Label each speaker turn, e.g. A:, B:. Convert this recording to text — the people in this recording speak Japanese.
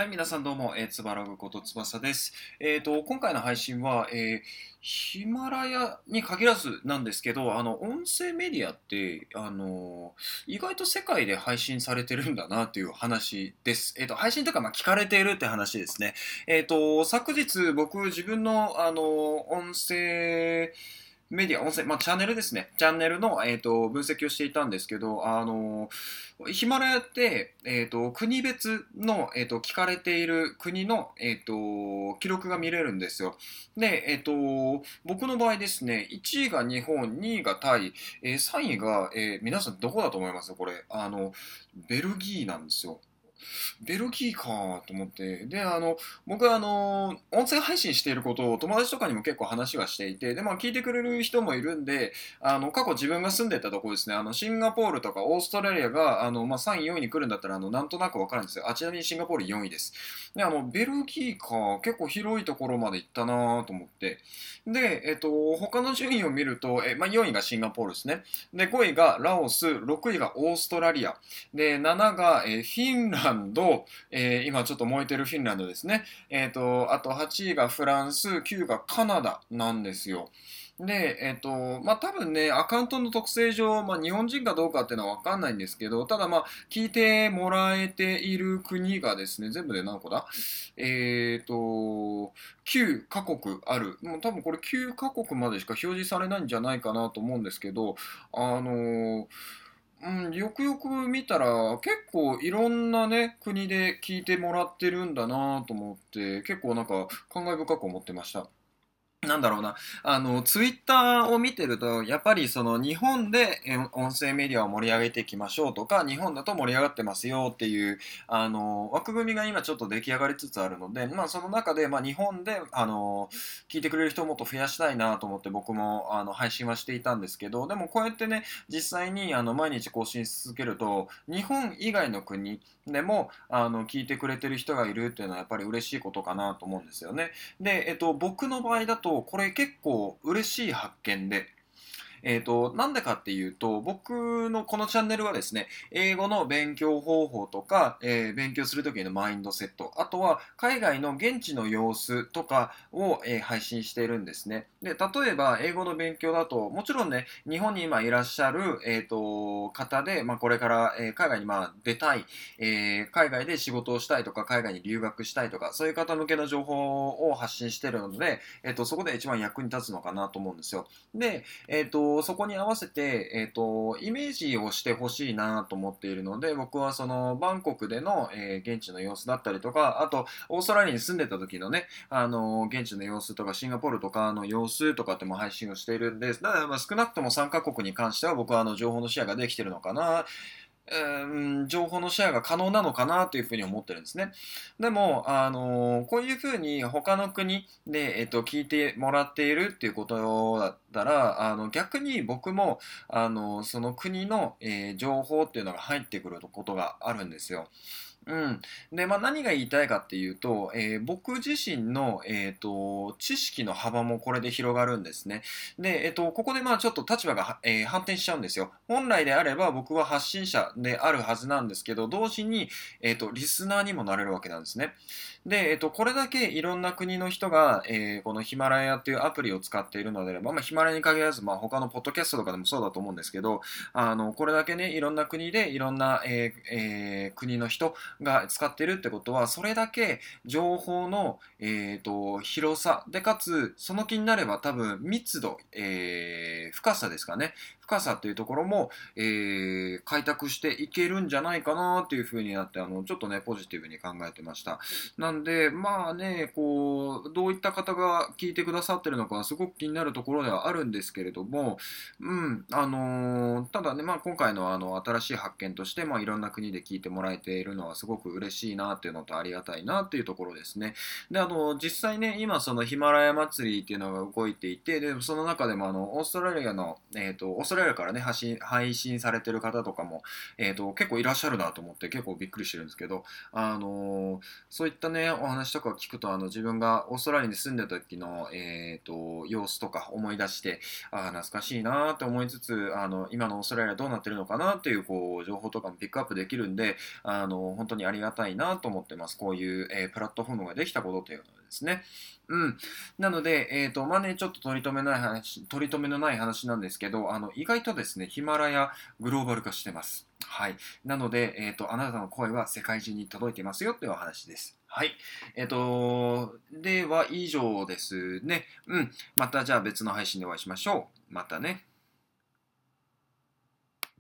A: はい、皆さんどうも、えー、つばらぐことつばさです。えっ、ー、と、今回の配信は、えー、ヒマラヤに限らずなんですけど、あの、音声メディアって、あの意外と世界で配信されてるんだなという話です。えっ、と、配信とか、まあ、聞かれているって話ですね。えっ、と、昨日僕、自分の、あの音声、メディア、音声、まあ、チャンネルですね。チャンネルの、えーと、分析をしていたんですけど、あのヒマラヤって、えーと、国別の、えーと、聞かれている国の、えー、と記録が見れるんですよ。で、えー、と僕の場合ですね、1位が日本、2位がタイ、えー、3位が、えー、皆さんどこだと思います？これ。あの、ベルギーなんですよ。ベルギーかと思って、で、あの、僕はあの、音声配信していることを友達とかにも結構話はしていて、で、まあ聞いてくれる人もいるんで、あの、過去自分が住んでたとこですね、あの、シンガポールとかオーストラリアが、あの、まあ3位、4位に来るんだったら、あの、なんとなくわかるんですよ。あ、ちなみにシンガポール4位です。で、あの、ベルギーか、結構広いところまで行ったなと思って、で、えっと、他の順位を見ると、え、まあ4位がシンガポールですね。で、5位がラオス、6位がオーストラリア、で、7が、えフィンランド、えー、今ちょっと燃えてるフィンランドですね。えっ、ー、と、あと8位がフランス、9位がカナダなんですよ。で、えっ、ー、と、まあ、多分ね、アカウントの特性上、まあ、日本人かどうかっていうのはわかんないんですけど、ただまあ、聞いてもらえている国がですね、全部で何個だ？えっ、ー、と、9カ国ある。もう多分これ9カ国までしか表示されないんじゃないかなと思うんですけど、あのーうん、よくよく見たら結構いろんなね国で聞いてもらってるんだなと思って結構なんか感慨深く思ってました。なんだろうな、あの、ツイッターを見てると、やっぱりその日本で音声メディアを盛り上げていきましょうとか、日本だと盛り上がってますよっていう、あの、枠組みが今ちょっと出来上がりつつあるので、まあその中で、まあ日本で、あの、聞いてくれる人をもっと増やしたいなと思って僕も、あの、配信はしていたんですけど、でもこうやってね、実際に、あの、毎日更新し続けると、日本以外の国でも、あの、聞いてくれてる人がいるっていうのはやっぱり嬉しいことかなと思うんですよね。で、えっと、僕の場合だと、と、これ結構嬉しい発見で、えっ、ー、と、なんでかっていうと、僕のこのチャンネルはですね、英語の勉強方法とか、えー、勉強するときのマインドセット、あとは海外の現地の様子とかを、えー、配信しているんですね。で、例えば英語の勉強だと、もちろんね、日本に今いらっしゃる、えっ、と、方で、まあ、これから、え海外にまあ出たい、え海外で仕事をしたいとか、海外に留学したいとか、そういう方向けの情報を発信しているので、えっ、と、そこで一番役に立つのかなと思うんですよ。で、えっ、と、そこに合わせて、えっ、と、イメージをしてほしいなと思っているので、僕はその、バンコクでの、えー、現地の様子だったりとか、あと、オーストラリアに住んでた時のね、あの、現地の様子とか、シンガポールとかの様子とかっても配信をしているんです。だから、まあ、少なくとも3カ国に関しては僕はあの、情報の視野ができてるのかな、うん、情報のシェアが可能なのかなというふうに思ってるんですね。でも、あのー、こういうふうに他の国で、えっと、聞いてもらっているっていうことだったら、あの、逆に僕も、あの、その国の、えー、情報っていうのが入ってくることがあるんですよ。うん。で、まあ、何が言いたいかっていうと、えー、僕自身の、えっ、ー、と、知識の幅もこれで広がるんですね。で、えっ、ー、と、ここでまあちょっと立場が、え反転しちゃうんですよ。本来であれば僕は発信者であるはずなんですけど、同時に、えっ、と、リスナーにもなれるわけなんですね。で、えっと、これだけいろんな国の人が、えー、このヒマラヤっていうアプリを使っているのであれば、まあ、ヒマラヤに限らず、まあ、他のポッドキャストとかでもそうだと思うんですけど、あの、これだけね、いろんな国でいろんな、ええ、国の人が使ってるってことは、それだけ情報の、え、ー、と、広さで、かつ、その気になれば多分密度、えー、深さですかね。深さっていうところも、えー、開拓していけるんじゃないかなっていうふうになって、あの、ちょっとね、ポジティブに考えてました。なんで、まあね、こう、どういった方が聞いてくださってるのか、すごく気になるところではあるんですけれども、うん、あのー、ただね、まあ今回のあの、新しい発見として、まあいろんな国で聞いてもらえているのはすごく嬉しいなっていうのとありがたいなっていうところですね。で、あの、実際ね、今そのヒマラヤ祭りっていうのが動いていて、で、その中でもあの、オーストラリアの、えっ、ー、と、オーストラリアからね、発信配信されてる方とかも、えっ、と、結構いらっしゃるなと思って結構びっくりしてるんですけど、あのそういったね、お話とか聞くと、あの、自分がオーストラリアに住んでた時の、えっ、と、様子とか思い出して、ああ、懐かしいなって思いつつ、あの、今のオーストラリアどうなってるのかなっていう、こう、情報とかもピックアップできるんで、あの、本当にありがたいなと思ってます。こういう、えー、プラットフォームができたことというのはですね。うん。なので、えっ、ー、と、まあね、ちょっと取り留めない話、取り留めのない話なんですけど、あの、意外とですね、ヒマラヤグローバル化してます。はい。なので、えっ、ー、と、あなたの声は世界中に届いてますよというお話です。はい。えっ、ー、と、では以上ですね。うん。またじゃあ別の配信でお会いしましょう。またね。